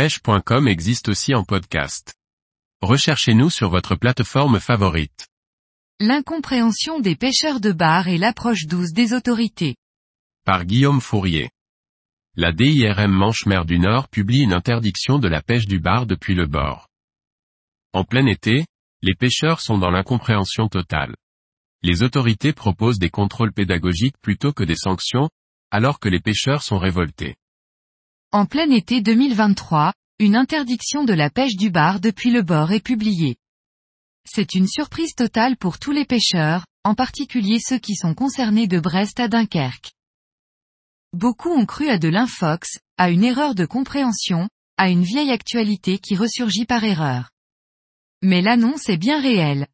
pêche.com existe aussi en podcast. Recherchez-nous sur votre plateforme favorite. L'incompréhension des pêcheurs de bar et l'approche douce des autorités. Par Guillaume Fourier. La DIRM Manche-Mer du Nord publie une interdiction de la pêche du bar depuis le bord. En plein été, les pêcheurs sont dans l'incompréhension totale. Les autorités proposent des contrôles pédagogiques plutôt que des sanctions, alors que les pêcheurs sont révoltés. En plein été 2023, une interdiction de la pêche du bar depuis le bord est publiée. C'est une surprise totale pour tous les pêcheurs, en particulier ceux qui sont concernés de Brest à Dunkerque. Beaucoup ont cru à de l'infox, à une erreur de compréhension, à une vieille actualité qui ressurgit par erreur. Mais l'annonce est bien réelle.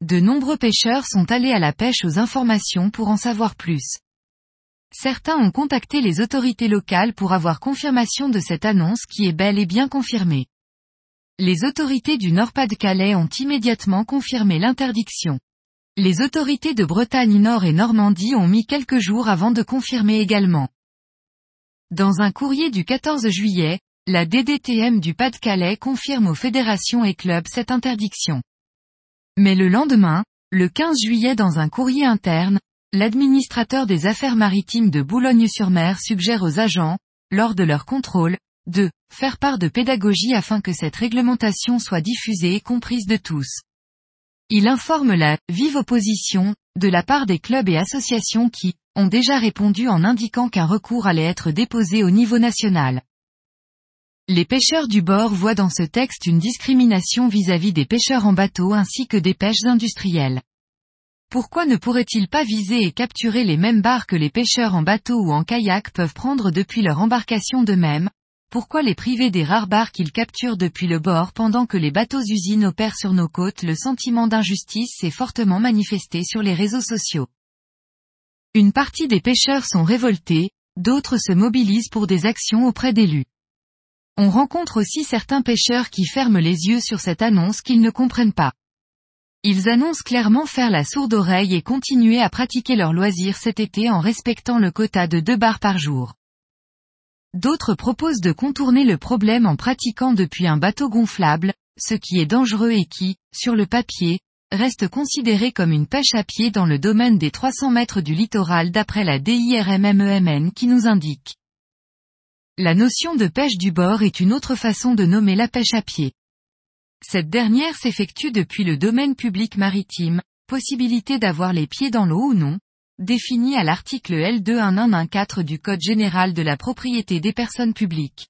De nombreux pêcheurs sont allés à la pêche aux informations pour en savoir plus. Certains ont contacté les autorités locales pour avoir confirmation de cette annonce qui est bel et bien confirmée. Les autorités du Nord-Pas-de-Calais ont immédiatement confirmé l'interdiction. Les autorités de Bretagne Nord et Normandie ont mis quelques jours avant de confirmer également. Dans un courrier du 14 juillet, la DDTM du Pas-de-Calais confirme aux fédérations et clubs cette interdiction. Mais le lendemain, le 15 juillet dans un courrier interne, L'administrateur des affaires maritimes de Boulogne-sur-Mer suggère aux agents, lors de leur contrôle, de faire part de pédagogie afin que cette réglementation soit diffusée et comprise de tous. Il informe la vive opposition, de la part des clubs et associations qui, ont déjà répondu en indiquant qu'un recours allait être déposé au niveau national. Les pêcheurs du bord voient dans ce texte une discrimination vis-à-vis -vis des pêcheurs en bateau ainsi que des pêches industrielles. Pourquoi ne pourrait-il pas viser et capturer les mêmes barres que les pêcheurs en bateau ou en kayak peuvent prendre depuis leur embarcation d'eux-mêmes? Pourquoi les priver des rares barres qu'ils capturent depuis le bord pendant que les bateaux-usines opèrent sur nos côtes? Le sentiment d'injustice s'est fortement manifesté sur les réseaux sociaux. Une partie des pêcheurs sont révoltés, d'autres se mobilisent pour des actions auprès d'élus. On rencontre aussi certains pêcheurs qui ferment les yeux sur cette annonce qu'ils ne comprennent pas. Ils annoncent clairement faire la sourde oreille et continuer à pratiquer leur loisir cet été en respectant le quota de deux bars par jour. D'autres proposent de contourner le problème en pratiquant depuis un bateau gonflable, ce qui est dangereux et qui, sur le papier, reste considéré comme une pêche à pied dans le domaine des 300 mètres du littoral d'après la DIRMMEMN qui nous indique. La notion de pêche du bord est une autre façon de nommer la pêche à pied. Cette dernière s'effectue depuis le domaine public maritime, possibilité d'avoir les pieds dans l'eau ou non, définie à l'article L21114 du Code général de la propriété des personnes publiques.